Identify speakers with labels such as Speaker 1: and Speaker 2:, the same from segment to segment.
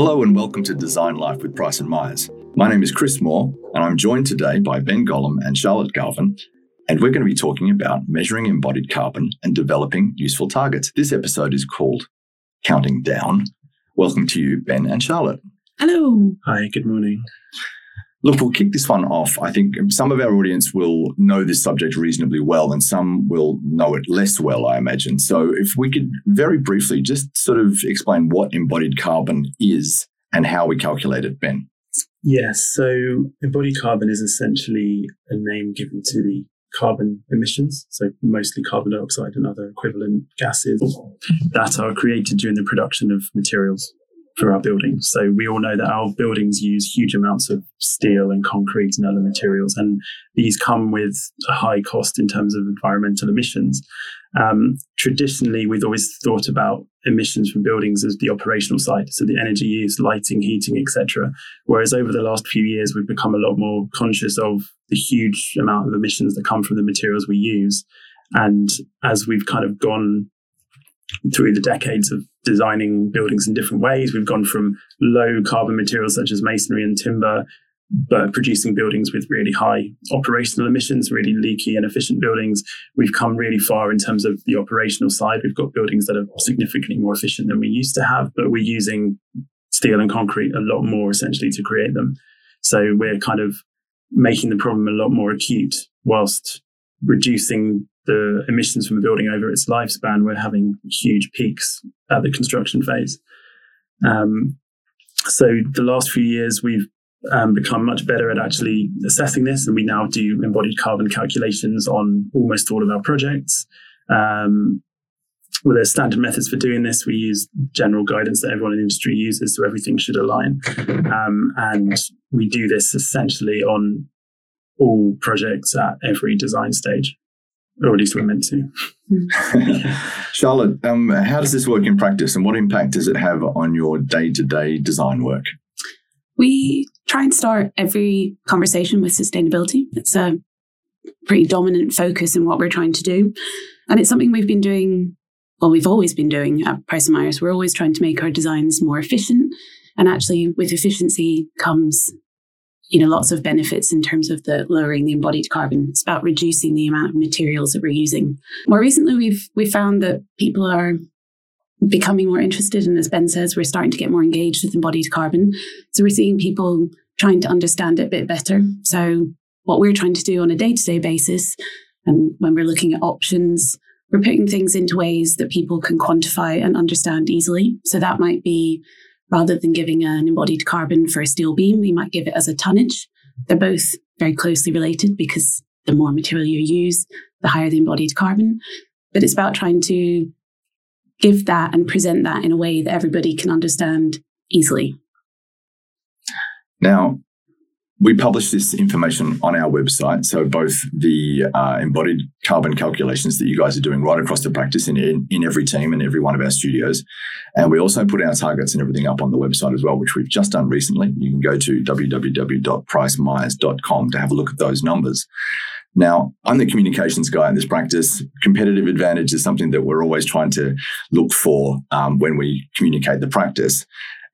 Speaker 1: Hello and welcome to Design Life with Price and Myers. My name is Chris Moore, and I'm joined today by Ben Gollum and Charlotte Galvin, and we're going to be talking about measuring embodied carbon and developing useful targets. This episode is called Counting Down. Welcome to you, Ben and Charlotte.
Speaker 2: Hello.
Speaker 3: Hi, good morning.
Speaker 1: Look, we'll kick this one off. I think some of our audience will know this subject reasonably well, and some will know it less well, I imagine. So, if we could very briefly just sort of explain what embodied carbon is and how we calculate it, Ben.
Speaker 3: Yes, so embodied carbon is essentially a name given to the carbon emissions, so mostly carbon dioxide and other equivalent gases that are created during the production of materials for our buildings. So we all know that our buildings use huge amounts of steel and concrete and other materials, and these come with a high cost in terms of environmental emissions. Um, traditionally, we've always thought about emissions from buildings as the operational side, so the energy use, lighting, heating, etc. Whereas over the last few years, we've become a lot more conscious of the huge amount of emissions that come from the materials we use. And as we've kind of gone through the decades of designing buildings in different ways. We've gone from low carbon materials such as masonry and timber, but producing buildings with really high operational emissions, really leaky and efficient buildings. We've come really far in terms of the operational side. We've got buildings that are significantly more efficient than we used to have, but we're using steel and concrete a lot more essentially to create them. So we're kind of making the problem a lot more acute whilst reducing the emissions from a building over its lifespan, we're having huge peaks at the construction phase. Um, so the last few years, we've um, become much better at actually assessing this, and we now do embodied carbon calculations on almost all of our projects. Um, well, there's standard methods for doing this. We use general guidance that everyone in industry uses, so everything should align. Um, and we do this essentially on all projects at every design stage or at least we're meant to.
Speaker 1: Charlotte, um, how does this work in practice and what impact does it have on your day to day design work?
Speaker 2: We try and start every conversation with sustainability. It's a pretty dominant focus in what we're trying to do. And it's something we've been doing, well, we've always been doing at Price and Myers. We're always trying to make our designs more efficient. And actually, with efficiency comes you know, lots of benefits in terms of the lowering the embodied carbon. It's about reducing the amount of materials that we're using. More recently, we've we found that people are becoming more interested, and as Ben says, we're starting to get more engaged with embodied carbon. So we're seeing people trying to understand it a bit better. So what we're trying to do on a day to day basis, and when we're looking at options, we're putting things into ways that people can quantify and understand easily. So that might be rather than giving an embodied carbon for a steel beam, we might give it as a tonnage. They're both very closely related because the more material you use, the higher the embodied carbon. But it's about trying to give that and present that in a way that everybody can understand easily.
Speaker 1: Now, we publish this information on our website. So both the uh, embodied carbon calculations that you guys are doing right across the practice in, in, in every team and every one of our studios. And we also put our targets and everything up on the website as well, which we've just done recently. You can go to www.pricemyers.com to have a look at those numbers. Now, I'm the communications guy in this practice. Competitive advantage is something that we're always trying to look for um, when we communicate the practice.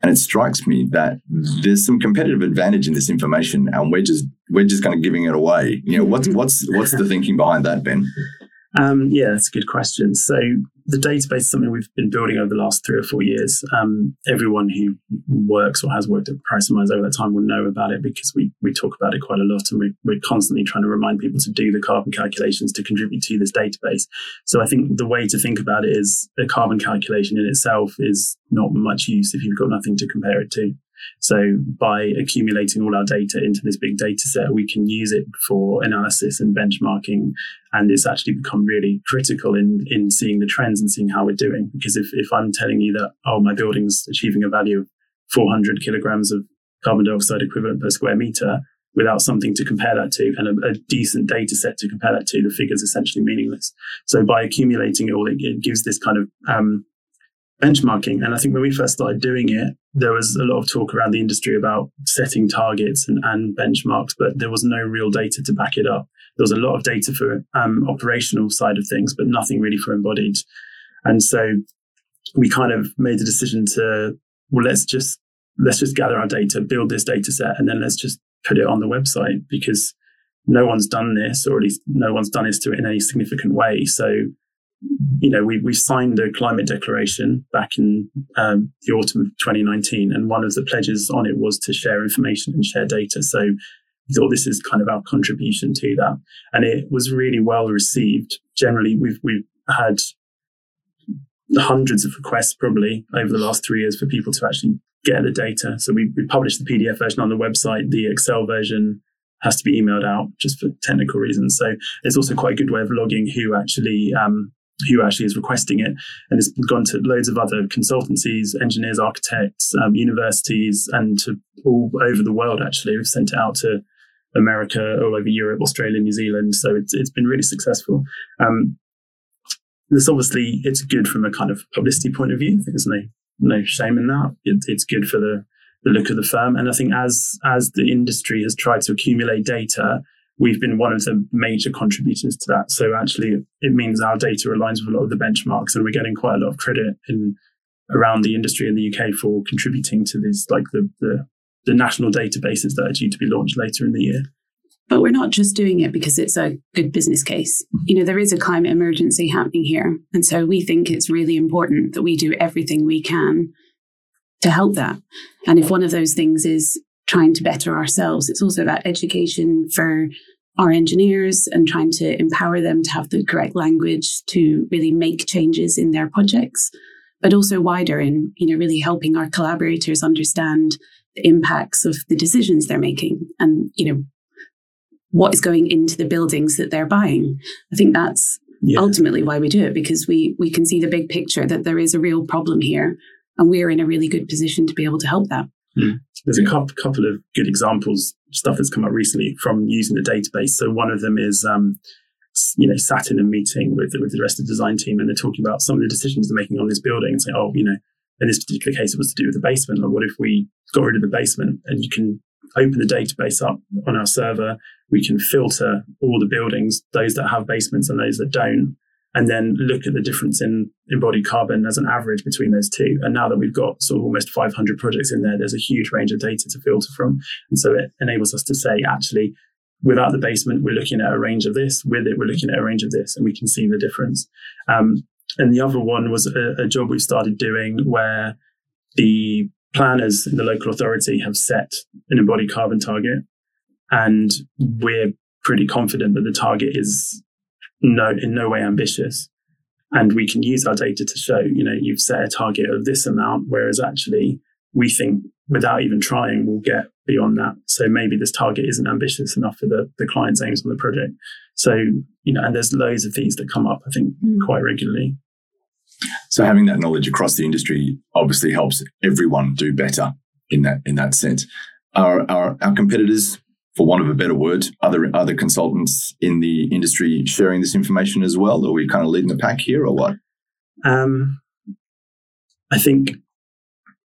Speaker 1: And it strikes me that there's some competitive advantage in this information, and we're just we're just kind of giving it away. You know, what's what's what's the thinking behind that, Ben?
Speaker 3: Um, yeah, that's a good question. So the database is something we've been building over the last three or four years. Um, everyone who works or has worked at Price and Myers over that time will know about it because we we talk about it quite a lot, and we, we're constantly trying to remind people to do the carbon calculations to contribute to this database. So I think the way to think about it is a carbon calculation in itself is not much use if you've got nothing to compare it to. So by accumulating all our data into this big data set, we can use it for analysis and benchmarking. And it's actually become really critical in, in seeing the trends and seeing how we're doing. Because if, if I'm telling you that, oh, my building's achieving a value of 400 kilograms of carbon dioxide equivalent per square meter, without something to compare that to and a, a, decent data set to compare that to, the figure's essentially meaningless. So by accumulating it all, it, it gives this kind of um, benchmarking. And I think when we first started doing it, there was a lot of talk around the industry about setting targets and, and benchmarks, but there was no real data to back it up. There was a lot of data for um, operational side of things, but nothing really for embodied. And so we kind of made the decision to, well, let's just let's just gather our data, build this data set, and then let's just put it on the website because no one's done this, or at least no one's done this to it in any significant way. So, you know, we, we signed a climate declaration back in um, the autumn of 2019, and one of the pledges on it was to share information and share data. So, we thought this is kind of our contribution to that, and it was really well received. Generally, we've we've had hundreds of requests probably over the last three years for people to actually get the data. So we, we published the PDF version on the website. The Excel version has to be emailed out just for technical reasons. So it's also quite a good way of logging who actually um, who actually is requesting it. And it's gone to loads of other consultancies, engineers, architects, um, universities, and to all over the world. Actually, we've sent it out to America, all over Europe, Australia, New Zealand. So it's it's been really successful. Um, this obviously it's good from a kind of publicity point of view. There's no no shame in that. It, it's good for the the look of the firm. And I think as as the industry has tried to accumulate data, we've been one of the major contributors to that. So actually, it means our data aligns with a lot of the benchmarks, and we're getting quite a lot of credit in around the industry in the UK for contributing to these like the the, the national databases that are due to be launched later in the year.
Speaker 2: But we're not just doing it because it's a good business case. You know, there is a climate emergency happening here. And so we think it's really important that we do everything we can to help that. And if one of those things is trying to better ourselves, it's also about education for our engineers and trying to empower them to have the correct language to really make changes in their projects, but also wider in, you know, really helping our collaborators understand the impacts of the decisions they're making and, you know, what is going into the buildings that they're buying. I think that's yeah. ultimately why we do it because we we can see the big picture that there is a real problem here and we're in a really good position to be able to help that.
Speaker 3: Mm. There's a couple, couple of good examples, stuff that's come up recently from using the database. So one of them is, um, you know, sat in a meeting with with the rest of the design team, and they're talking about some of the decisions they're making on this building, and say, oh, you know, in this particular case, it was to do with the basement. Like, what if we got rid of the basement and you can open the database up on our server. We can filter all the buildings, those that have basements and those that don't, and then look at the difference in embodied carbon as an average between those two. And now that we've got sort of almost 500 projects in there, there's a huge range of data to filter from. And so it enables us to say, actually, without the basement, we're looking at a range of this. With it, we're looking at a range of this, and we can see the difference. Um, and the other one was a, a job we started doing where the planners in the local authority have set an embodied carbon target, and we're pretty confident that the target is no in no way ambitious. And we can use our data to show, you know, you've set a target of this amount, whereas actually we think without even trying, we'll get beyond that. So maybe this target isn't ambitious enough for the, the client's aims on the project. So, you know, and there's loads of these that come up, I think, mm. quite regularly.
Speaker 1: So having that knowledge across the industry obviously helps everyone do better in that in that sense. Are, are our competitors, for want of a better word, other other consultants in the industry sharing this information as well? Are we kind of leading the pack here, or what? Um,
Speaker 3: I think.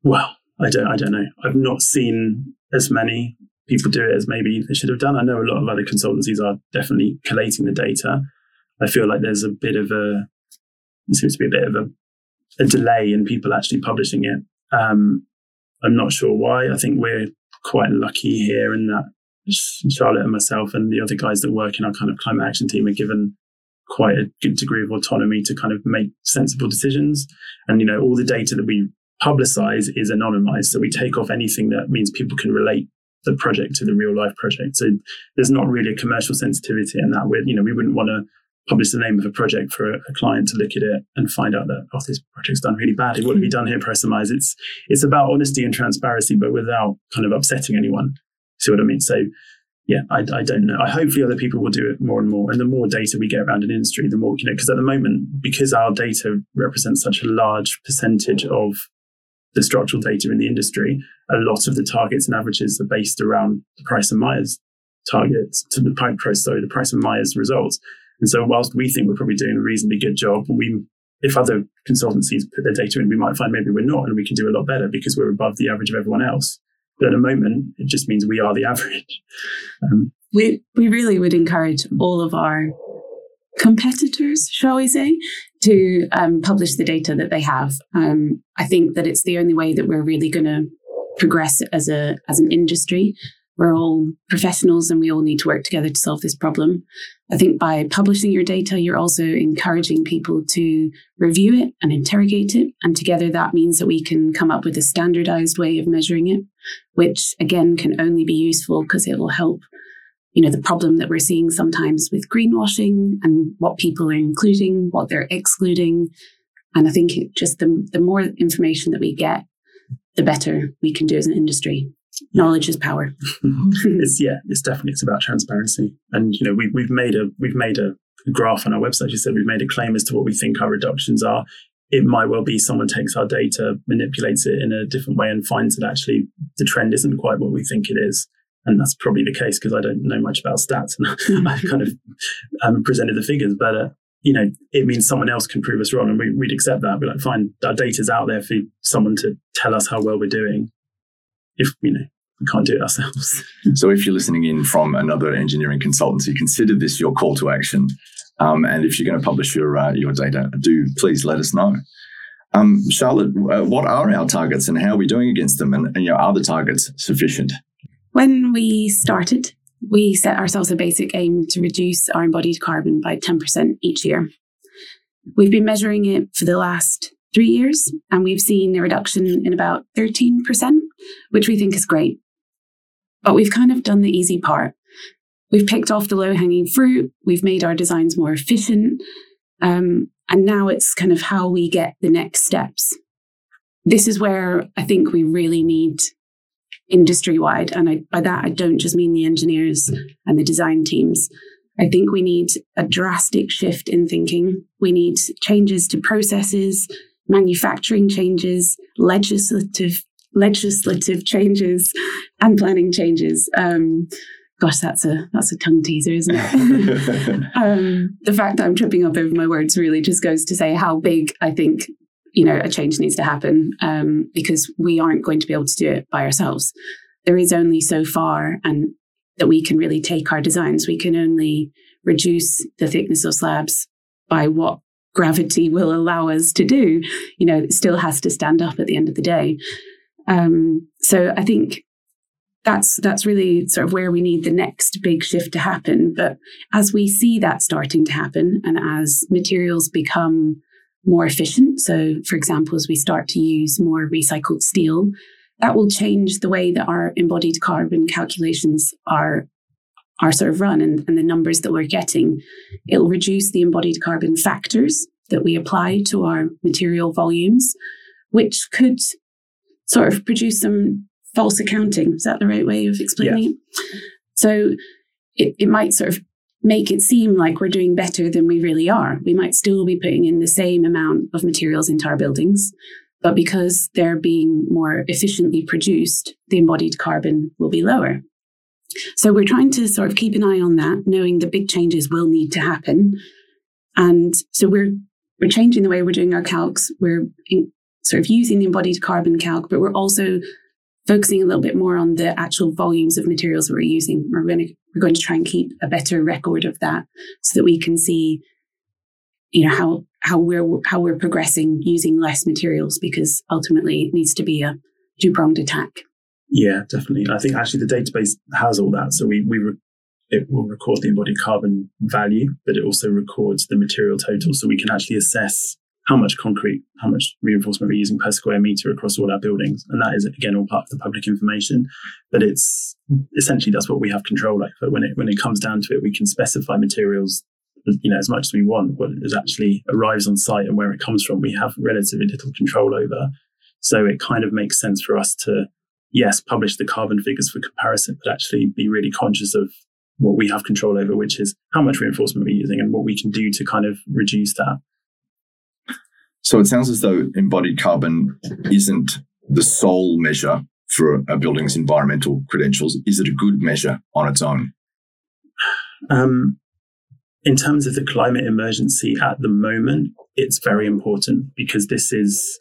Speaker 3: Well, I don't. I don't know. I've not seen as many people do it as maybe they should have done. I know a lot of other consultancies are definitely collating the data. I feel like there's a bit of a there seems to be a bit of a, a delay in people actually publishing it. Um, I'm not sure why. I think we're quite lucky here in that Charlotte and myself and the other guys that work in our kind of climate action team are given quite a good degree of autonomy to kind of make sensible decisions. And, you know, all the data that we publicize is anonymized. So we take off anything that means people can relate the project to the real life project. So there's not really a commercial sensitivity in that. We, you know, we wouldn't want to publish the name of a project for a, a, client to look at it and find out that oh this project's done really badly what have you hmm. done here Price Myers it's it's about honesty and transparency but without kind of upsetting anyone see what I mean? So yeah I, I don't know. I hopefully other people will do it more and more. And the more data we get around an industry the more you know because at the moment because our data represents such a large percentage of the structural data in the industry a lot of the targets and averages are based around the Price and Myers targets to the price sorry the Price and Myers results. And so whilst we think we're probably doing a reasonably good job, we if other consultancies put their data in, we might find maybe we're not and we can do a lot better because we're above the average of everyone else. At the moment, it just means we are the average.
Speaker 2: Um, we we really would encourage all of our competitors, shall we say, to um, publish the data that they have. Um, I think that it's the only way that we're really going to progress as a as an industry. We're all professionals and we all need to work together to solve this problem. I think by publishing your data, you're also encouraging people to review it and interrogate it. And together that means that we can come up with a standardized way of measuring it, which again can only be useful because it will help, you know, the problem that we're seeing sometimes with greenwashing and what people are including, what they're excluding. And I think just the, the more information that we get, the better we can do as an industry knowledge is power.
Speaker 3: it's yeah, it's definitely it's about transparency. And you know, we we've made a we've made a graph on our website. You said we've made a claim as to what we think our reductions are. It might well be someone takes our data, manipulates it in a different way, and finds that actually the trend isn't quite what we think it is. And that's probably the case because I don't know much about stats and I've kind of um, presented the figures. But uh, you know, it means someone else can prove us wrong, and we, would accept that. We're like, fine, our data's out there for someone to tell us how well we're doing if you know we can't do it ourselves.
Speaker 1: so if you're listening in from another engineering consultancy, consider this your call to action. Um, and if you're going to publish your uh, your data, do please let us know. Um, Charlotte, uh, what are our targets and how are we doing against them? And, and you know, are the targets sufficient?
Speaker 2: When we started, we set ourselves a basic aim to reduce our embodied carbon by 10% each year. We've been measuring it for the last three years, and we've seen a reduction in about 13%, which we think is great. But we've kind of done the easy part. We've picked off the low hanging fruit, we've made our designs more efficient, um, and now it's kind of how we get the next steps. This is where I think we really need industry wide. And I, by that, I don't just mean the engineers and the design teams. I think we need a drastic shift in thinking. We need changes to processes, manufacturing changes, legislative legislative changes, and planning changes. Um, gosh, that's a that's a tongue teaser, isn't it? um, the fact that I'm tripping up over my words really just goes to say how big I think you know a change needs to happen um, because we aren't going to be able to do it by ourselves. There is only so far, and that we can really take our designs. We can only reduce the thickness of slabs by what gravity will allow us to do, you know, it still has to stand up at the end of the day. Um, so I think that's that's really sort of where we need the next big shift to happen. But as we see that starting to happen, and as materials become more efficient, so for example, as we start to use more recycled steel, that will change the way that our embodied carbon calculations are are sort of run and, and the numbers that we're getting, it'll reduce the embodied carbon factors that we apply to our material volumes, which could sort of produce some false accounting. Is that the right way of explaining yeah. it? So it, it might sort of make it seem like we're doing better than we really are. We might still be putting in the same amount of materials into our buildings, but because they're being more efficiently produced, the embodied carbon will be lower. So we're trying to sort of keep an eye on that, knowing the big changes will need to happen. And so we're we're changing the way we're doing our calcs. We're in, sort of using the embodied carbon calc, but we're also focusing a little bit more on the actual volumes of materials we're using. We're going to we're going to try and keep a better record of that so that we can see, you know, how how we're how we're progressing using less materials because ultimately it needs to be a two pronged attack.
Speaker 3: Yeah, definitely. I think actually the database has all that. So we, we re- it will record the embodied carbon value, but it also records the material total. So we can actually assess how much concrete, how much reinforcement we're using per square meter across all our buildings. And that is, again, all part of the public information. But it's essentially that's what we have control over. When it, when it comes down to it, we can specify materials you know, as much as we want, what it actually arrives on site and where it comes from, we have relatively little control over. So it kind of makes sense for us to yes, publish the carbon figures for comparison, but actually be really conscious of what we have control over, which is how much reinforcement we're using and what we can do to kind of reduce that.
Speaker 1: So it sounds as though embodied carbon isn't the sole measure for a building's environmental credentials. Is it a good measure on its own?
Speaker 3: Um, in terms of the climate emergency at the moment, it's very important because this is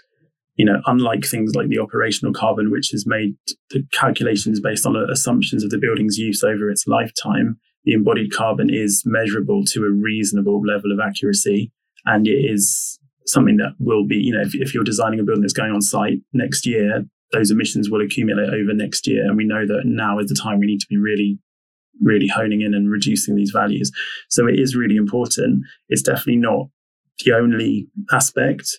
Speaker 3: you know, unlike things like the operational carbon, which is made the calculations based on assumptions of the building's use over its lifetime, the embodied carbon is measurable to a reasonable level of accuracy. And it is something that will be, you know, if, if you're designing a building that's going on site next year, those emissions will accumulate over next year. And we know that now is the time we need to be really, really honing in and reducing these values. So it is really important. It's definitely not the only aspect.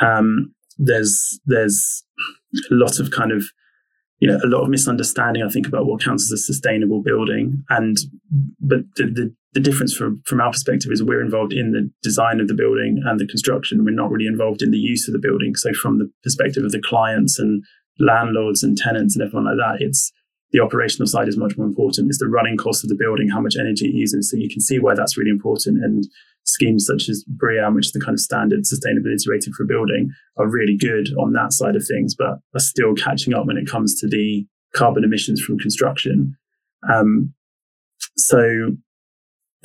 Speaker 3: Um, there's there's a lot of kind of you know a lot of misunderstanding I think about what counts as a sustainable building and but the, the, the difference from from our perspective is we're involved in the design of the building and the construction. We're not really involved in the use of the building. So from the perspective of the clients and landlords and tenants and everyone like that it's the operational side is much more important. It's the running cost of the building how much energy it uses. So you can see why that's really important. And schemes such as BREEAM, which is the kind of standard sustainability rating for building, are really good on that side of things, but are still catching up when it comes to the carbon emissions from construction. Um, so,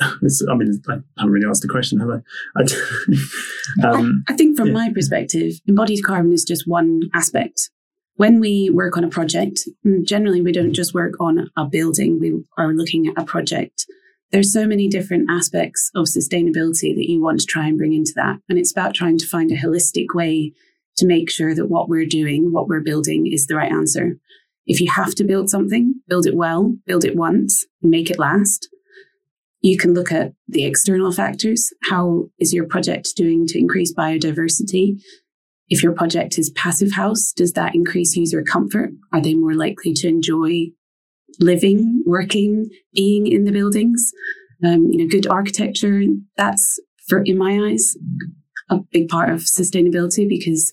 Speaker 3: I mean, I haven't really asked the question, have I?
Speaker 2: I, um, I think from yeah. my perspective, embodied carbon is just one aspect. When we work on a project, generally we don't just work on a building, we are looking at a project there's so many different aspects of sustainability that you want to try and bring into that. And it's about trying to find a holistic way to make sure that what we're doing, what we're building is the right answer. If you have to build something, build it well, build it once, and make it last. You can look at the external factors. How is your project doing to increase biodiversity? If your project is passive house, does that increase user comfort? Are they more likely to enjoy living, working, being in the buildings. Um, you know, good architecture. That's for in my eyes a big part of sustainability because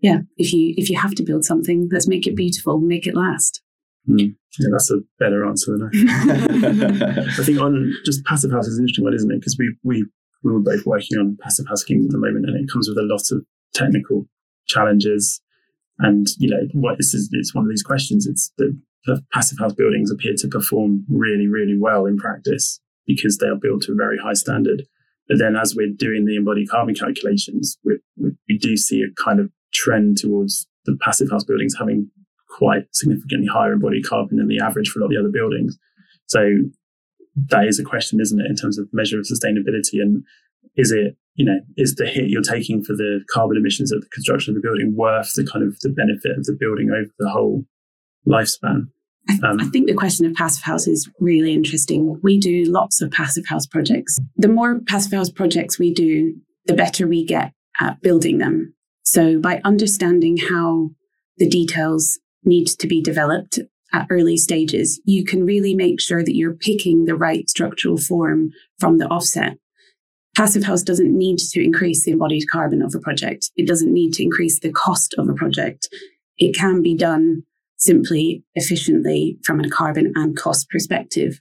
Speaker 2: yeah, if you if you have to build something, let's make it beautiful, make it last.
Speaker 3: Mm. Yeah, that's a better answer than I. I think on just passive house is an interesting one, isn't it? Because we we we were both working on passive house schemes at the moment, and it comes with a lot of technical challenges. And you know, what this is, it's one of these questions. It's the passive house buildings appear to perform really, really well in practice because they are built to a very high standard. But then as we're doing the embodied carbon calculations, we, we do see a kind of trend towards the passive house buildings having quite significantly higher embodied carbon than the average for a lot of the other buildings. So that is a question, isn't it, in terms of measure of sustainability? And is it, you know, is the hit you're taking for the carbon emissions of the construction of the building worth the kind of the benefit of the building over the whole lifespan?
Speaker 2: Um, I think the question of passive house is really interesting. We do lots of passive house projects. The more passive house projects we do, the better we get at building them. So by understanding how the details need to be developed at early stages, you can really make sure that you're picking the right structural form from the offset. Passive house doesn't need to increase the embodied carbon of a project. It doesn't need to increase the cost of a project. It can be done simply efficiently from a carbon and cost perspective.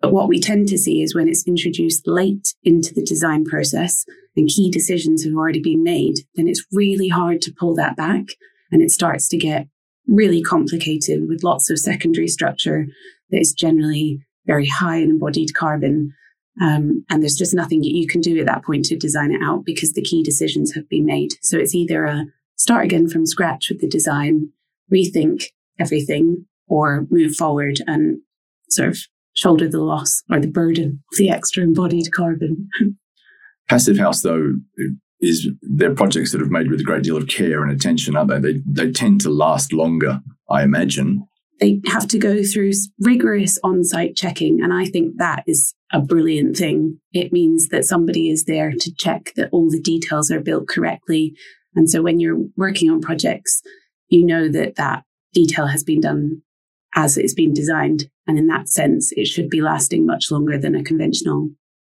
Speaker 2: But what we tend to see is when it's introduced late into the design process and key decisions have already been made, then it's really hard to pull that back and it starts to get really complicated with lots of secondary structure that is generally very high in embodied carbon. Um, and there's just nothing you can do at that point to design it out because the key decisions have been made. So it's either a start again from scratch with the design, rethink everything or move forward and sort of shoulder the loss or the burden of the extra embodied carbon.
Speaker 1: Passive House, though, is they're projects that have made with a great deal of care and attention, aren't they? They, they tend to last longer, I imagine.
Speaker 2: They have to go through rigorous on site checking. And I think that is a brilliant thing. It means that somebody is there to check that all the details are built correctly. And so when you're working on projects, you know that that detail has been done as it's been designed. And in that sense, it should be lasting much longer than a conventional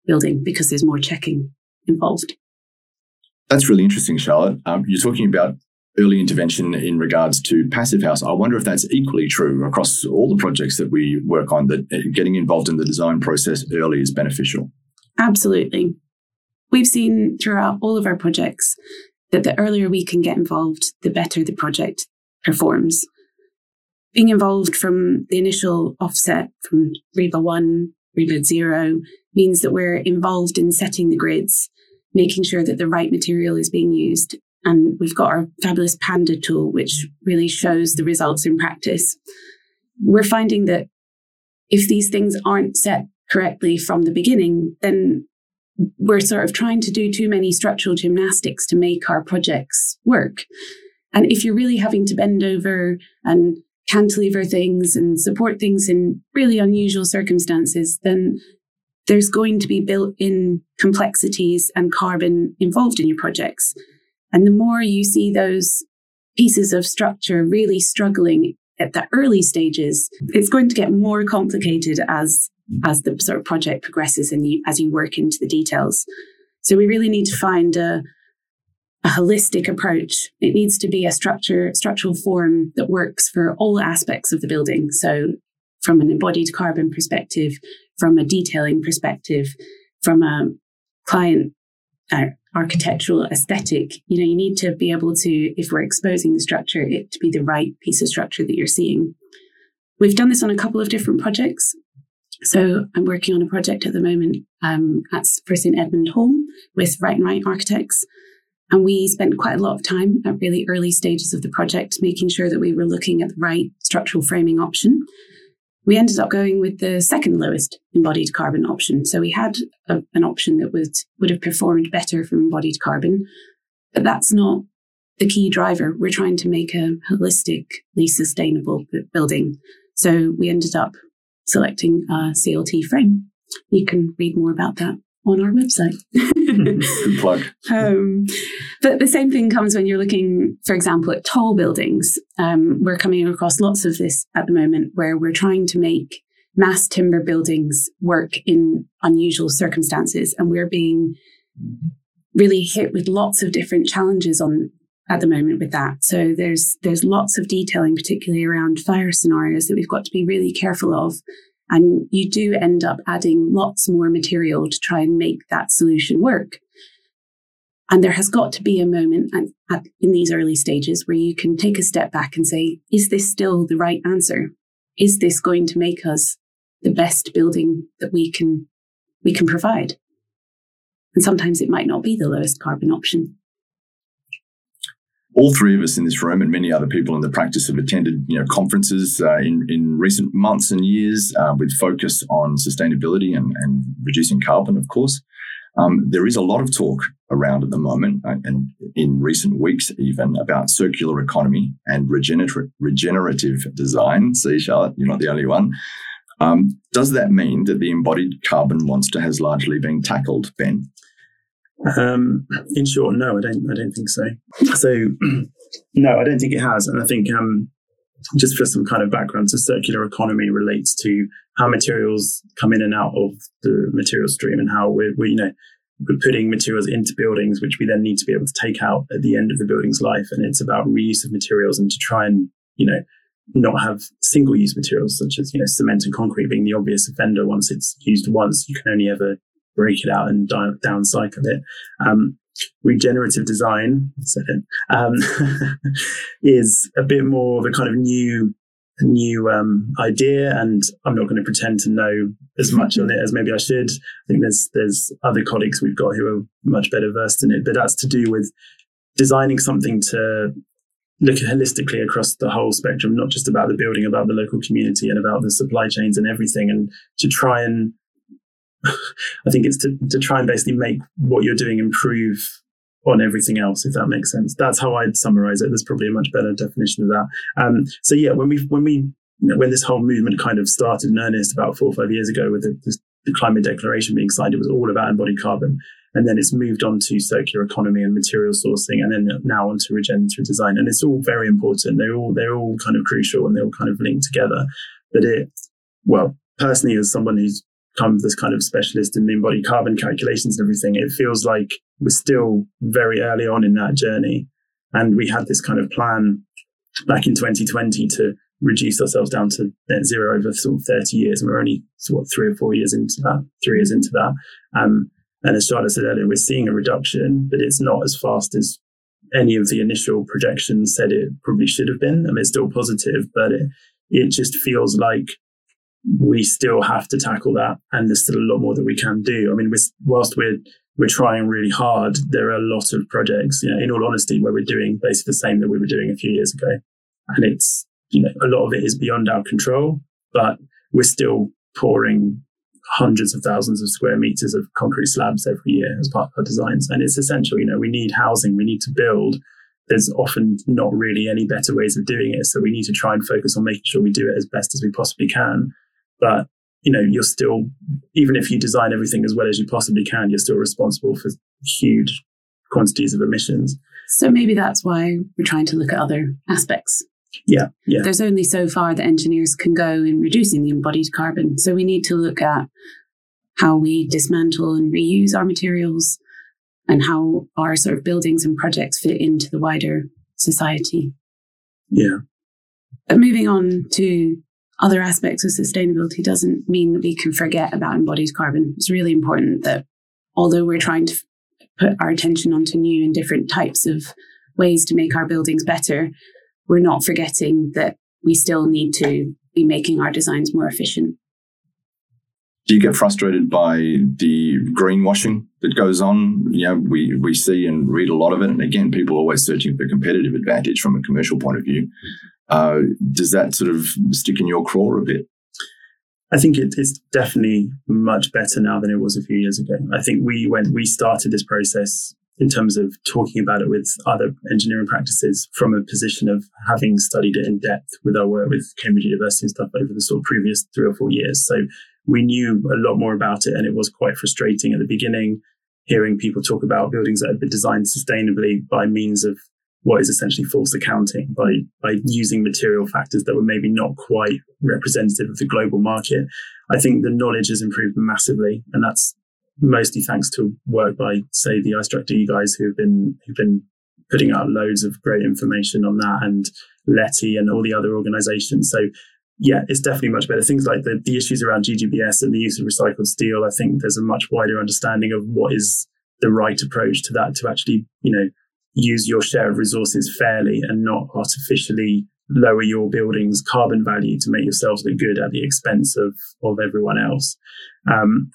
Speaker 2: building because there's more checking involved.
Speaker 1: That's really interesting, Charlotte. Um, you're talking about early intervention in regards to passive house. I wonder if that's equally true across all the projects that we work on, that uh, getting involved in the design process early is beneficial.
Speaker 2: Absolutely. We've seen throughout all of our projects that the earlier we can get involved, the better the project performs being involved from the initial offset from RIBA 1, RIBA 0 means that we're involved in setting the grids, making sure that the right material is being used. And we've got our fabulous Panda tool, which really shows the results in practice. We're finding that if these things aren't set correctly from the beginning, then we're sort of trying to do too many structural gymnastics to make our projects work. And if you're really having to bend over and cantilever things and support things in really unusual circumstances, then there's going to be built in complexities and carbon involved in your projects. And the more you see those pieces of structure really struggling at the early stages, it's going to get more complicated as as the sort of project progresses and you, as you work into the details. So we really need to find a, a holistic approach. It needs to be a structure, structural form that works for all aspects of the building. So from an embodied carbon perspective, from a detailing perspective, from a client uh, architectural aesthetic, you know, you need to be able to, if we're exposing the structure, it to be the right piece of structure that you're seeing. We've done this on a couple of different projects. So I'm working on a project at the moment um, at for St Edmund Hall with Wright and Wright Architects. And we spent quite a lot of time at really early stages of the project, making sure that we were looking at the right structural framing option. We ended up going with the second lowest embodied carbon option. So we had a, an option that would, would have performed better from embodied carbon, but that's not the key driver. We're trying to make a holistically sustainable building. So we ended up selecting a CLT frame. You can read more about that on our website.
Speaker 1: Plug.
Speaker 2: Um, but the same thing comes when you're looking, for example, at tall buildings. Um, we're coming across lots of this at the moment where we're trying to make mass timber buildings work in unusual circumstances, and we're being really hit with lots of different challenges on at the moment with that. So there's there's lots of detailing, particularly around fire scenarios, that we've got to be really careful of. And you do end up adding lots more material to try and make that solution work. And there has got to be a moment at, in these early stages where you can take a step back and say, is this still the right answer? Is this going to make us the best building that we can we can provide? And sometimes it might not be the lowest carbon option
Speaker 1: all three of us in this room and many other people in the practice have attended you know conferences uh, in, in recent months and years uh, with focus on sustainability and, and reducing carbon of course. Um, there is a lot of talk around at the moment uh, and in recent weeks even about circular economy and regenerative, regenerative design. See charlotte you're not the only one. Um, does that mean that the embodied carbon monster has largely been tackled ben
Speaker 3: um, in short, no, I don't. I don't think so. So, no, I don't think it has. And I think um, just for some kind of background, so circular economy relates to how materials come in and out of the material stream, and how we're, we, you know, we're putting materials into buildings, which we then need to be able to take out at the end of the building's life. And it's about reuse of materials and to try and, you know, not have single use materials such as, you know, cement and concrete being the obvious offender. Once it's used once, you can only ever break it out and down, downcycle it. Um, regenerative design um, is a bit more of a kind of new new um, idea and I'm not going to pretend to know as much on it as maybe I should. I think there's there's other colleagues we've got who are much better versed in it, but that's to do with designing something to look holistically across the whole spectrum, not just about the building, about the local community and about the supply chains and everything, and to try and I think it's to, to try and basically make what you're doing improve on everything else, if that makes sense. That's how I'd summarize it. There's probably a much better definition of that. Um, so yeah, when we when we when this whole movement kind of started in earnest about four or five years ago with the, the climate declaration being signed, it was all about embodied carbon. And then it's moved on to circular economy and material sourcing, and then now onto regenerative design. And it's all very important. They're all they're all kind of crucial and they're all kind of linked together. But it, well, personally, as someone who's become this kind of specialist in the embodied carbon calculations and everything, it feels like we're still very early on in that journey. And we had this kind of plan back in 2020 to reduce ourselves down to net zero over sort of 30 years. And we're only sort of three or four years into that, three years into that. Um, and as Charlotte said earlier, we're seeing a reduction, but it's not as fast as any of the initial projections said it probably should have been. I mean, it's still positive, but it, it just feels like we still have to tackle that, and there's still a lot more that we can do. I mean, we're, whilst we're we're trying really hard, there are a lot of projects, you know, in all honesty, where we're doing basically the same that we were doing a few years ago, and it's you know a lot of it is beyond our control, but we're still pouring hundreds of thousands of square meters of concrete slabs every year as part of our designs, and it's essential. You know, we need housing, we need to build, there's often not really any better ways of doing it. So we need to try and focus on making sure we do it as best as we possibly can. But you know, you're still, even if you design everything as well as you possibly can, you're still responsible for huge quantities of emissions.
Speaker 2: So maybe that's why we're trying to look at other aspects.
Speaker 3: Yeah, yeah.
Speaker 2: There's only so far that engineers can go in reducing the embodied carbon. So we need to look at how we dismantle and reuse our materials and how our sort of buildings and projects fit into the wider society.
Speaker 3: Yeah.
Speaker 2: But moving on to other aspects of sustainability doesn't mean that we can forget about embodied carbon. It's really important that although we're trying to put our attention onto new and different types of ways to make our buildings better, we're not forgetting that we still need to be making our designs more efficient.
Speaker 1: Do you get frustrated by the greenwashing that goes on? You know, we, we see and read a lot of it. And again, people are always searching for competitive advantage from a commercial point of view. Uh, does that sort of stick in your craw a bit?
Speaker 3: I think it is definitely much better now than it was a few years ago. I think we when we started this process in terms of talking about it with other engineering practices from a position of having studied it in depth with our work with Cambridge University and stuff over the sort of previous three or four years. So we knew a lot more about it and it was quite frustrating at the beginning hearing people talk about buildings that have been designed sustainably by means of what is essentially false accounting by by using material factors that were maybe not quite representative of the global market. I think the knowledge has improved massively, and that's mostly thanks to work by, say, the IStructE guys who've been who've been putting out loads of great information on that, and LETI and all the other organisations. So. Yeah, it's definitely much better. Things like the, the issues around GGBS and the use of recycled steel, I think there's a much wider understanding of what is the right approach to that to actually, you know, use your share of resources fairly and not artificially lower your building's carbon value to make yourselves look good at the expense of of everyone else. Um,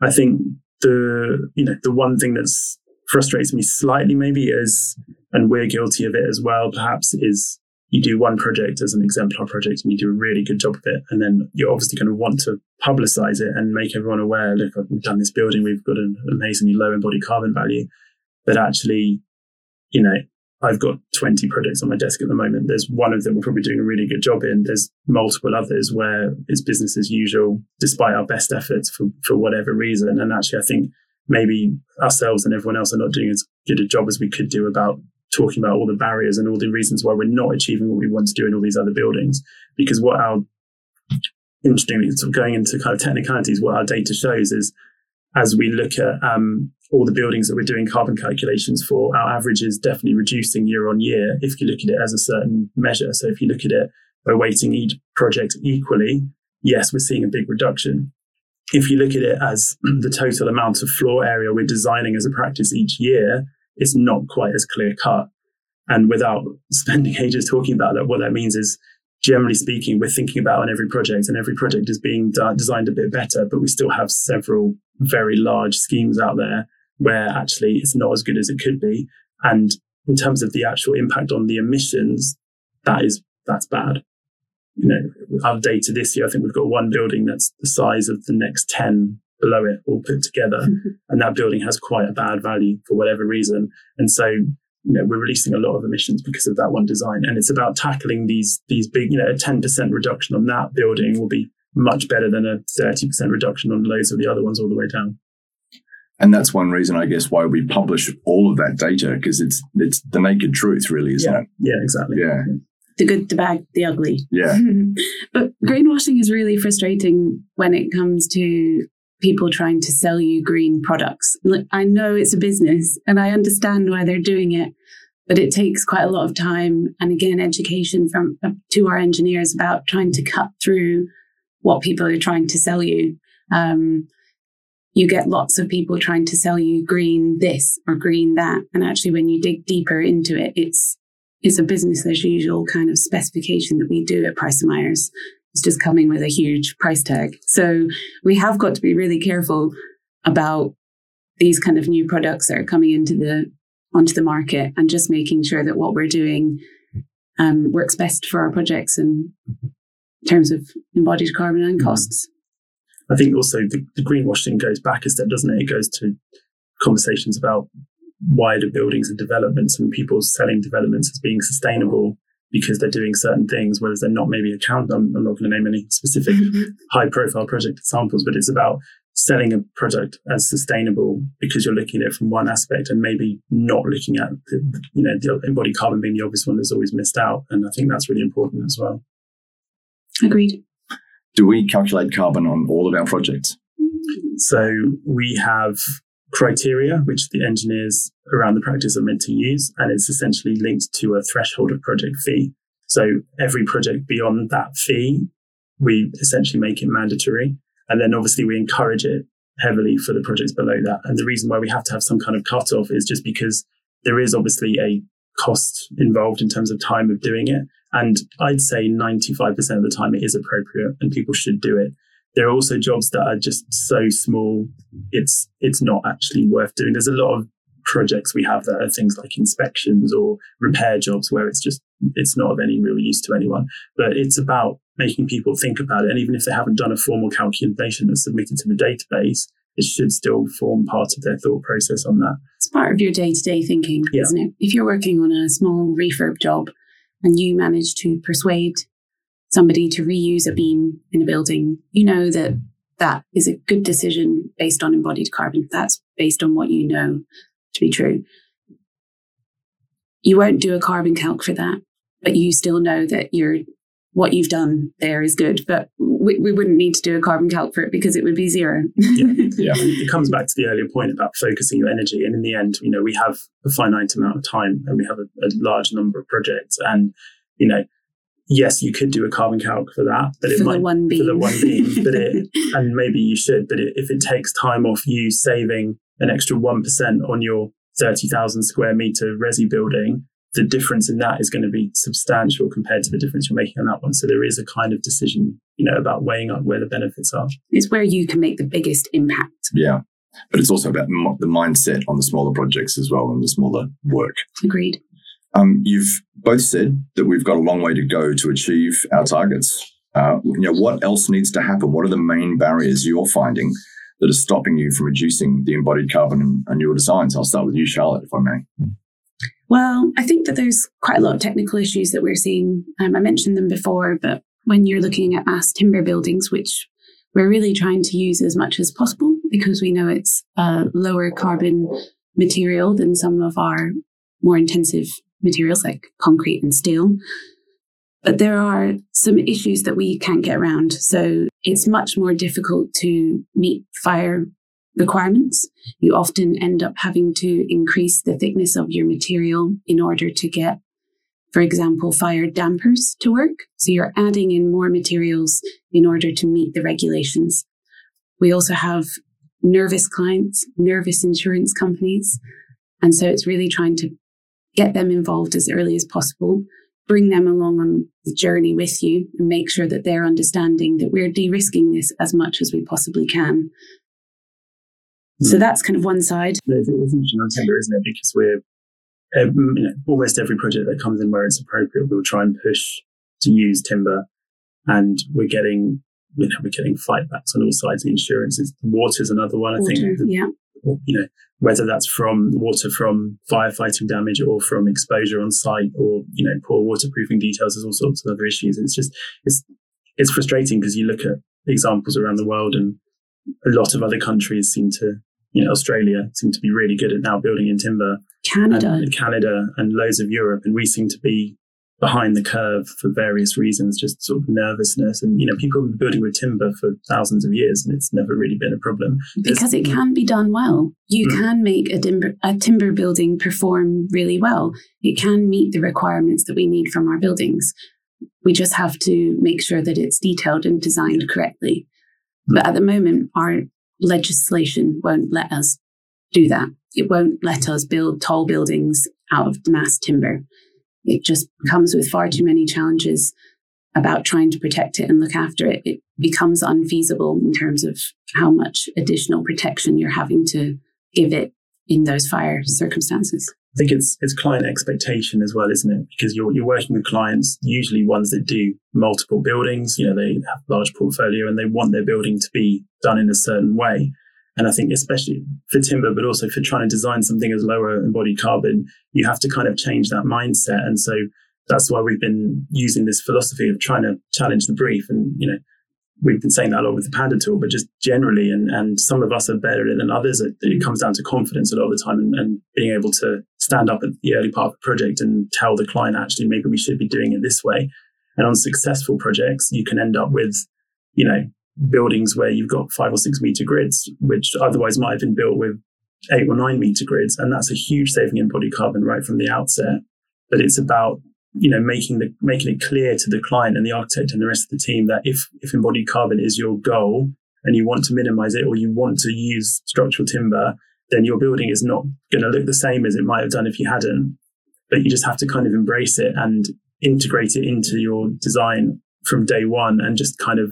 Speaker 3: I think the you know the one thing that's frustrates me slightly maybe is, and we're guilty of it as well, perhaps is you do one project as an exemplar project and you do a really good job of it. And then you're obviously going to want to publicize it and make everyone aware, look, we've done this building, we've got an amazingly low embodied carbon value. But actually, you know, I've got 20 projects on my desk at the moment. There's one of them we're probably doing a really good job in. There's multiple others where it's business as usual, despite our best efforts for, for whatever reason. And actually, I think maybe ourselves and everyone else are not doing as good a job as we could do about talking about all the barriers and all the reasons why we're not achieving what we want to do in all these other buildings. Because what our, interestingly, sort of going into kind of technicalities, what our data shows is as we look at um, all the buildings that we're doing carbon calculations for, our average is definitely reducing year on year if you look at it as a certain measure. So if you look at it by weighting each project equally, yes, we're seeing a big reduction. If you look at it as the total amount of floor area we're designing as a practice each year, it's not quite as clear cut. And without spending ages talking about that, what that means is generally speaking, we're thinking about on every project, and every project is being d- designed a bit better, but we still have several very large schemes out there where actually it's not as good as it could be. And in terms of the actual impact on the emissions, that is that's bad. You know, our data this year, I think we've got one building that's the size of the next 10 below it all put together. and that building has quite a bad value for whatever reason. And so you know, we're releasing a lot of emissions because of that one design. And it's about tackling these these big, you know, a 10% reduction on that building will be much better than a 30% reduction on loads of the other ones all the way down.
Speaker 1: And that's one reason, I guess, why we publish all of that data because it's it's the naked truth, really, isn't
Speaker 3: yeah.
Speaker 1: it?
Speaker 3: Yeah, exactly.
Speaker 1: Yeah.
Speaker 2: The good, the bad, the ugly.
Speaker 1: Yeah.
Speaker 2: but greenwashing is really frustrating when it comes to people trying to sell you green products. I know it's a business and I understand why they're doing it, but it takes quite a lot of time and again education from uh, to our engineers about trying to cut through what people are trying to sell you. Um, you get lots of people trying to sell you green this or green that, and actually, when you dig deeper into it, it's it's a business as usual kind of specification that we do at Price Myers it's just coming with a huge price tag. So we have got to be really careful about these kind of new products that are coming into the onto the market and just making sure that what we're doing um, works best for our projects in terms of embodied carbon and mm-hmm. costs.
Speaker 3: I think also the, the greenwashing goes back a step, doesn't it? It goes to conversations about wider buildings and developments and people selling developments as being sustainable because they're doing certain things, whereas they're not maybe account. I'm, I'm not going to name any specific mm-hmm. high profile project examples, but it's about selling a product as sustainable because you're looking at it from one aspect and maybe not looking at the, you know the embodied carbon being the obvious one that's always missed out and i think that's really important as well
Speaker 2: agreed
Speaker 1: do we calculate carbon on all of our projects
Speaker 3: so we have criteria which the engineers around the practice are meant to use and it's essentially linked to a threshold of project fee so every project beyond that fee we essentially make it mandatory and then obviously we encourage it heavily for the projects below that. And the reason why we have to have some kind of cutoff is just because there is obviously a cost involved in terms of time of doing it. And I'd say 95% of the time it is appropriate and people should do it. There are also jobs that are just so small, it's it's not actually worth doing. There's a lot of projects we have that are things like inspections or repair jobs where it's just it's not of any real use to anyone. But it's about making people think about it. And even if they haven't done a formal calculation and submitted to the database, it should still form part of their thought process on that.
Speaker 2: It's part of your day to day thinking, yeah. isn't it? If you're working on a small refurb job and you manage to persuade somebody to reuse a beam in a building, you know that that is a good decision based on embodied carbon. That's based on what you know to be true. You won't do a carbon calc for that, but you still know that you're what you've done there is good, but we, we wouldn't need to do a carbon calc for it because it would be zero.
Speaker 3: yeah. yeah. It comes back to the earlier point about focusing your energy. And in the end, you know, we have a finite amount of time and we have a, a large number of projects. And, you know, yes, you could do a carbon calc for that, but
Speaker 2: it
Speaker 3: for
Speaker 2: might the one beam.
Speaker 3: for the one beam. but it, and maybe you should, but it, if it takes time off you saving an extra 1% on your 30,000 square meter resi building, the difference in that is going to be substantial compared to the difference you're making on that one. So there is a kind of decision, you know, about weighing up where the benefits are.
Speaker 2: It's where you can make the biggest impact.
Speaker 1: Yeah. But it's also about the mindset on the smaller projects as well and the smaller work.
Speaker 2: Agreed.
Speaker 1: Um, you've both said that we've got a long way to go to achieve our targets. Uh, you know, what else needs to happen? What are the main barriers you're finding that are stopping you from reducing the embodied carbon in, in your designs? I'll start with you, Charlotte, if I may.
Speaker 2: Well, I think that there's quite a lot of technical issues that we're seeing. Um, I mentioned them before, but when you're looking at mass timber buildings, which we're really trying to use as much as possible because we know it's a lower carbon material than some of our more intensive materials like concrete and steel. But there are some issues that we can't get around. So it's much more difficult to meet fire requirements. You often end up having to increase the thickness of your material in order to get, for example, fire dampers to work. So you're adding in more materials in order to meet the regulations. We also have nervous clients, nervous insurance companies. And so it's really trying to get them involved as early as possible, bring them along on the journey with you and make sure that they're understanding that we're de-risking this as much as we possibly can so hmm. that's kind of one side.
Speaker 3: It's, interesting on timber, isn't it? Because we're you know, almost every project that comes in where it's appropriate, we'll try and push to use timber, and we're getting you know we're getting fightbacks on all sides. The insurance is water is another one. I
Speaker 2: water,
Speaker 3: think.
Speaker 2: Yeah.
Speaker 3: You know whether that's from water from firefighting damage or from exposure on site or you know poor waterproofing details. There's all sorts of other issues. It's just it's it's frustrating because you look at examples around the world and a lot of other countries seem to you know, Australia seem to be really good at now building in timber.
Speaker 2: Canada.
Speaker 3: And Canada and loads of Europe. And we seem to be behind the curve for various reasons, just sort of nervousness. And, you know, people have been building with timber for thousands of years and it's never really been a problem.
Speaker 2: Because it can be done well. You mm. can make a timber, a timber building perform really well. It can meet the requirements that we need from our buildings. We just have to make sure that it's detailed and designed correctly. But at the moment, our legislation won't let us do that. It won't let us build tall buildings out of mass timber. It just comes with far too many challenges about trying to protect it and look after it. It becomes unfeasible in terms of how much additional protection you're having to give it in those fire circumstances.
Speaker 3: I think it's it's client expectation as well, isn't it? Because you're you're working with clients, usually ones that do multiple buildings. You know, they have large portfolio and they want their building to be done in a certain way. And I think especially for timber, but also for trying to design something as lower embodied carbon, you have to kind of change that mindset. And so that's why we've been using this philosophy of trying to challenge the brief. And, you know, we've been saying that a lot with the Panda tool, but just generally, and, and some of us are better at it than others. It, it comes down to confidence a lot of the time and, and, being able to stand up at the early part of the project and tell the client, actually, maybe we should be doing it this way. And on successful projects, you can end up with, you know, buildings where you've got five or six meter grids, which otherwise might have been built with eight or nine meter grids. And that's a huge saving in body carbon right from the outset. But it's about you know making the making it clear to the client and the architect and the rest of the team that if if embodied carbon is your goal and you want to minimize it or you want to use structural timber then your building is not going to look the same as it might have done if you hadn't but you just have to kind of embrace it and integrate it into your design from day one and just kind of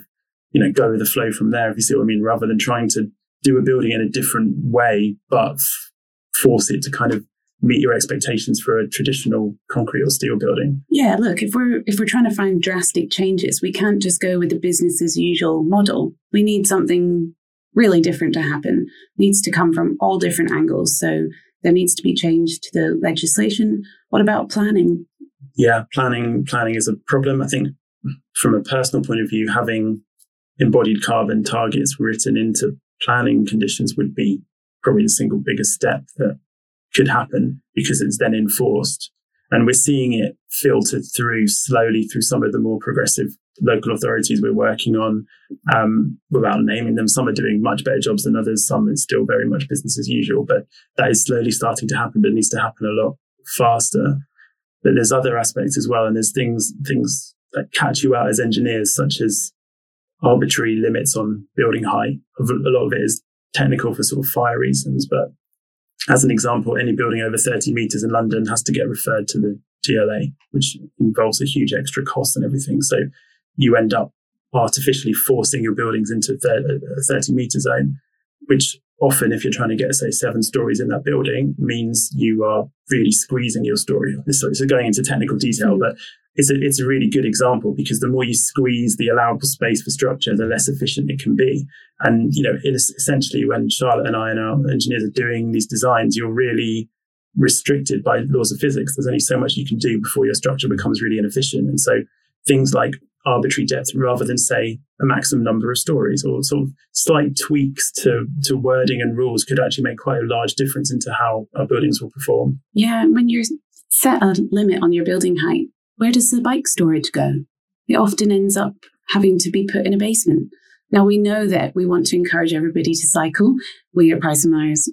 Speaker 3: you know go with the flow from there if you see what i mean rather than trying to do a building in a different way but f- force it to kind of meet your expectations for a traditional concrete or steel building.
Speaker 2: Yeah, look, if we're if we're trying to find drastic changes, we can't just go with the business as usual model. We need something really different to happen. Needs to come from all different angles. So there needs to be change to the legislation. What about planning?
Speaker 3: Yeah, planning planning is a problem. I think from a personal point of view, having embodied carbon targets written into planning conditions would be probably the single biggest step that could happen because it's then enforced. And we're seeing it filtered through slowly through some of the more progressive local authorities we're working on um, without naming them. Some are doing much better jobs than others. Some is still very much business as usual, but that is slowly starting to happen, but it needs to happen a lot faster. But there's other aspects as well. And there's things, things that catch you out as engineers, such as arbitrary limits on building height. A lot of it is technical for sort of fire reasons, but as an example, any building over 30 meters in London has to get referred to the GLA, which involves a huge extra cost and everything. So you end up artificially forcing your buildings into a 30 meter zone, which often, if you're trying to get, say, seven stories in that building, means you are really squeezing your story. So, so going into technical detail, mm. but it's a, it's a really good example because the more you squeeze the allowable space for structure, the less efficient it can be. And, you know, essentially when Charlotte and I and our engineers are doing these designs, you're really restricted by laws of physics. There's only so much you can do before your structure becomes really inefficient. And so things like arbitrary depth rather than say a maximum number of stories or sort of slight tweaks to, to wording and rules could actually make quite a large difference into how our buildings will perform.
Speaker 2: Yeah, when you're set a limit on your building height, where does the bike storage go? It often ends up having to be put in a basement. Now we know that we want to encourage everybody to cycle. We at Price and Myers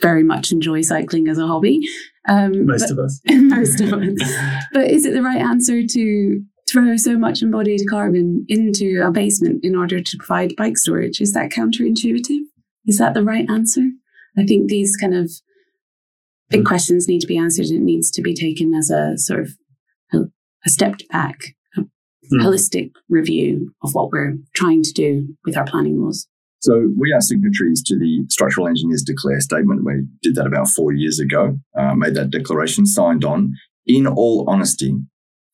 Speaker 2: very much enjoy cycling as a hobby.
Speaker 3: Um, most of us.
Speaker 2: most of us. But is it the right answer to throw so much embodied carbon into a basement in order to provide bike storage? Is that counterintuitive? Is that the right answer? I think these kind of big questions need to be answered it needs to be taken as a sort of a stepped back, a mm. holistic review of what we're trying to do with our planning laws.
Speaker 1: So we are signatories to the Structural Engineers Declare statement. We did that about four years ago, uh, made that declaration, signed on. In all honesty,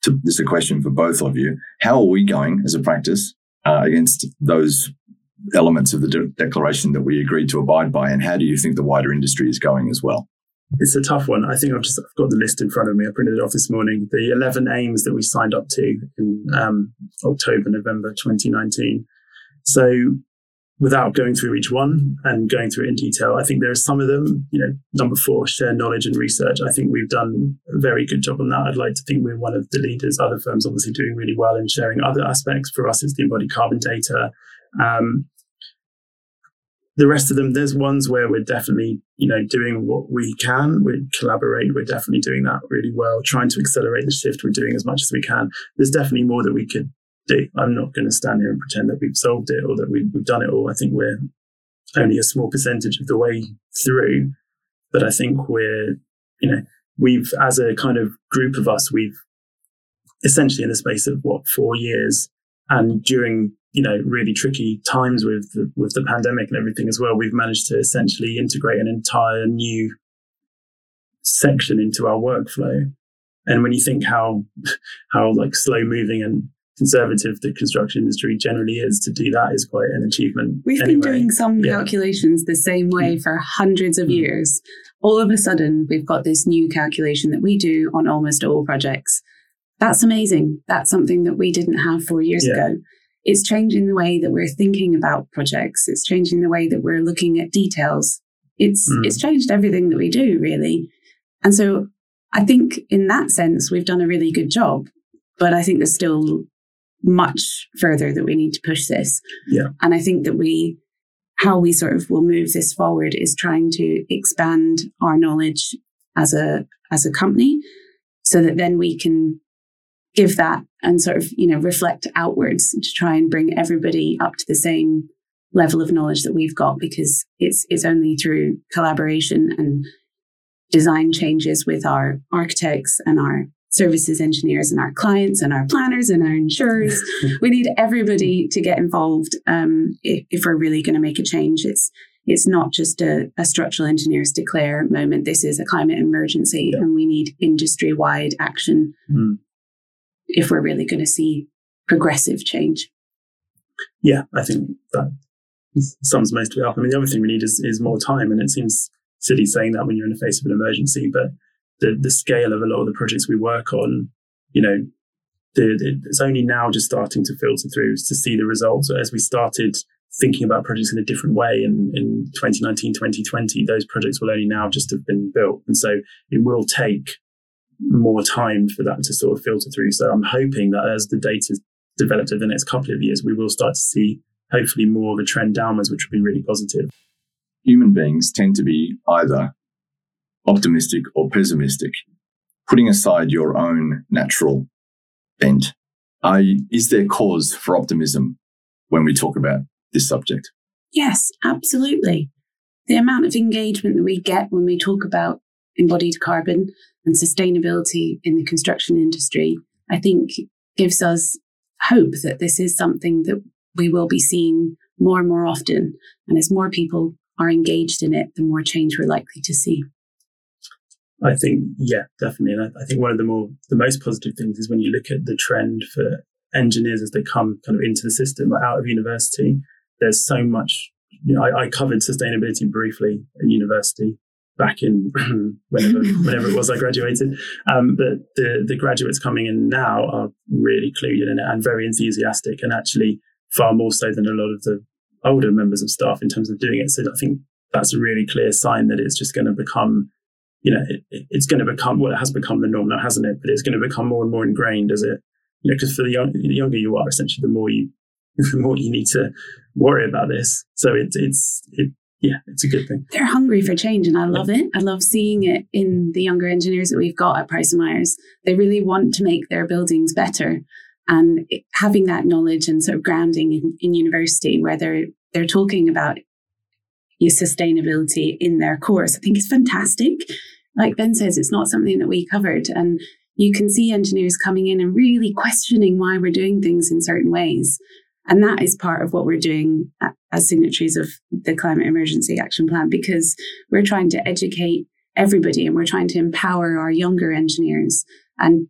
Speaker 1: to, this is a question for both of you. How are we going as a practice uh, against those elements of the de- declaration that we agreed to abide by? And how do you think the wider industry is going as well?
Speaker 3: It's a tough one. I think I've just I've got the list in front of me. I printed it off this morning. The 11 aims that we signed up to in um, October, November 2019. So without going through each one and going through it in detail, I think there are some of them, you know, number four, share knowledge and research. I think we've done a very good job on that. I'd like to think we're one of the leaders. Other firms obviously doing really well in sharing other aspects. For us, it's the embodied carbon data. Um, the rest of them, there's ones where we're definitely, you know, doing what we can. We collaborate. We're definitely doing that really well, trying to accelerate the shift. We're doing as much as we can. There's definitely more that we could do. I'm not going to stand here and pretend that we've solved it or that we've, we've done it all. I think we're only a small percentage of the way through, but I think we're, you know, we've, as a kind of group of us, we've essentially in the space of what, four years and during you know really tricky times with the, with the pandemic and everything as well we've managed to essentially integrate an entire new section into our workflow and when you think how how like slow moving and conservative the construction industry generally is, to do that is quite an achievement.
Speaker 2: We've
Speaker 3: anyway.
Speaker 2: been doing some
Speaker 3: Yeah.
Speaker 2: calculations the same way
Speaker 3: Mm.
Speaker 2: for hundreds of
Speaker 3: Mm.
Speaker 2: years. All of a sudden, we've got this new calculation that we do on almost all projects. That's amazing. That's something that we didn't have four years
Speaker 3: Yeah.
Speaker 2: ago. It's changing the way that we're thinking about projects. It's changing the way that we're looking at details. It's
Speaker 3: Mm.
Speaker 2: it's changed everything that we do, really. And so I think in that sense, we've done a really good job. But I think there's still much further that we need to push this.
Speaker 3: Yeah.
Speaker 2: And I think that we, how we sort of will move this forward is trying to expand our knowledge as a, as a company so that then we can give that and sort of, you know, reflect outwards to try and bring everybody up to the same level of knowledge that we've got because it's, it's only through collaboration and design changes with our architects and our services engineers and our clients and our planners and our insurers. we need everybody to get involved um, if, if we're really going to make a change. It's it's not just a, a structural engineers declare moment. This is a climate emergency,
Speaker 3: Yeah.
Speaker 2: and we need industry wide action
Speaker 3: Mm.
Speaker 2: if we're really going to see progressive change.
Speaker 3: Yeah, I think that sums most of it up. I mean, the other thing we need is, is more time, and it seems silly saying that when you're in the face of an emergency, but the, the scale of a lot of the projects we work on, you know, the, the, it's only now just starting to filter through to see the results. As we started thinking about projects in a different way in, in 2019, 2020, those projects will only now just have been built. And so it will take more time for that to sort of filter through. So I'm hoping that as the data developed over the next couple of years, we will start to see hopefully more of a trend downwards, which will be really positive.
Speaker 1: Human beings tend to be either optimistic or pessimistic. Putting aside your own natural bent, is there cause for optimism when we talk about this subject?
Speaker 2: Yes, absolutely. The amount of engagement that we get when we talk about embodied carbon and sustainability in the construction industry, I think gives us hope that this is something that we will be seeing more and more often. And as more people are engaged in it, the more change we're likely to see.
Speaker 3: I think, yeah, definitely. And I, I think one of the more, the most positive things is when you look at the trend for engineers as they come kind of into the system, like out of university, there's so much, you know, I, I covered sustainability briefly at university back in whenever, whenever it was I graduated. Um, but the, the graduates coming in now are really clued in it and very enthusiastic and actually far more so than a lot of the older members of staff in terms of doing it. So I think that's a really clear sign that it's just going to become you know, it, it- it's going to become, well, it has become the norm now, hasn't it? But it's going to become more and more ingrained as it, you know, because for the, young, the younger you are, essentially, the more you, the more you need to worry about this. So it's, it's, it, yeah, it's a good thing.
Speaker 2: They're hungry for change and I love it. I love seeing it in the younger engineers that we've got at Price and Myers. They really want to make their buildings better. And it- having that knowledge and sort of grounding in, in university where they're they're talking about your sustainability in their course, I think is fantastic. Like Ben says, it's not something that we covered. And you can see engineers coming in and really questioning why we're doing things in certain ways. And that is part of what we're doing as signatories of the Climate Emergency Action Plan because we're trying to educate everybody and we're trying to empower our younger engineers and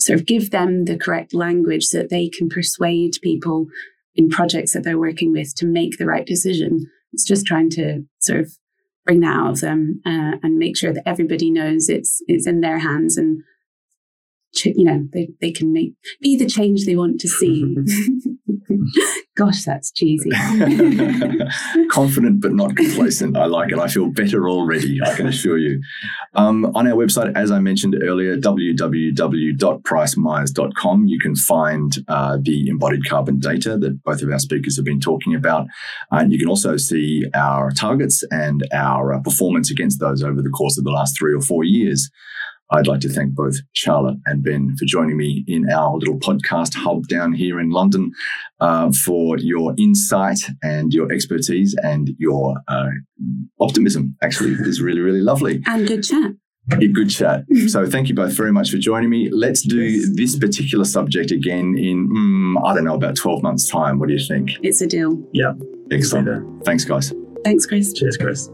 Speaker 2: sort of give them the correct language so that they can persuade people in projects that they're working with to make the right decision. It's just trying to sort of bring that out of them uh, and make sure that everybody knows it's it's in their hands and you know they, they can make be the change they want to see. Gosh, that's cheesy.
Speaker 1: Confident but not complacent. I like it. I feel better already, I can assure you. Um, on our website, as I mentioned earlier, www.pricemyers.com, you can find uh, the embodied carbon data that both of our speakers have been talking about. And you can also see our targets and our uh, performance against those over the course of the last three or four years. I'd like to thank both Charlotte and Ben for joining me in our little podcast hub down here in London uh, for your insight and your expertise and your uh, optimism. Actually, it is really, really lovely.
Speaker 2: and good chat.
Speaker 1: A good chat. So, thank you both very much for joining me. Let's do this particular subject again in, mm, I don't know, about 12 months' time. What do you think?
Speaker 2: It's a deal.
Speaker 3: Yeah.
Speaker 1: Excellent. Thanks, guys.
Speaker 2: Thanks, Chris.
Speaker 3: Cheers, Chris.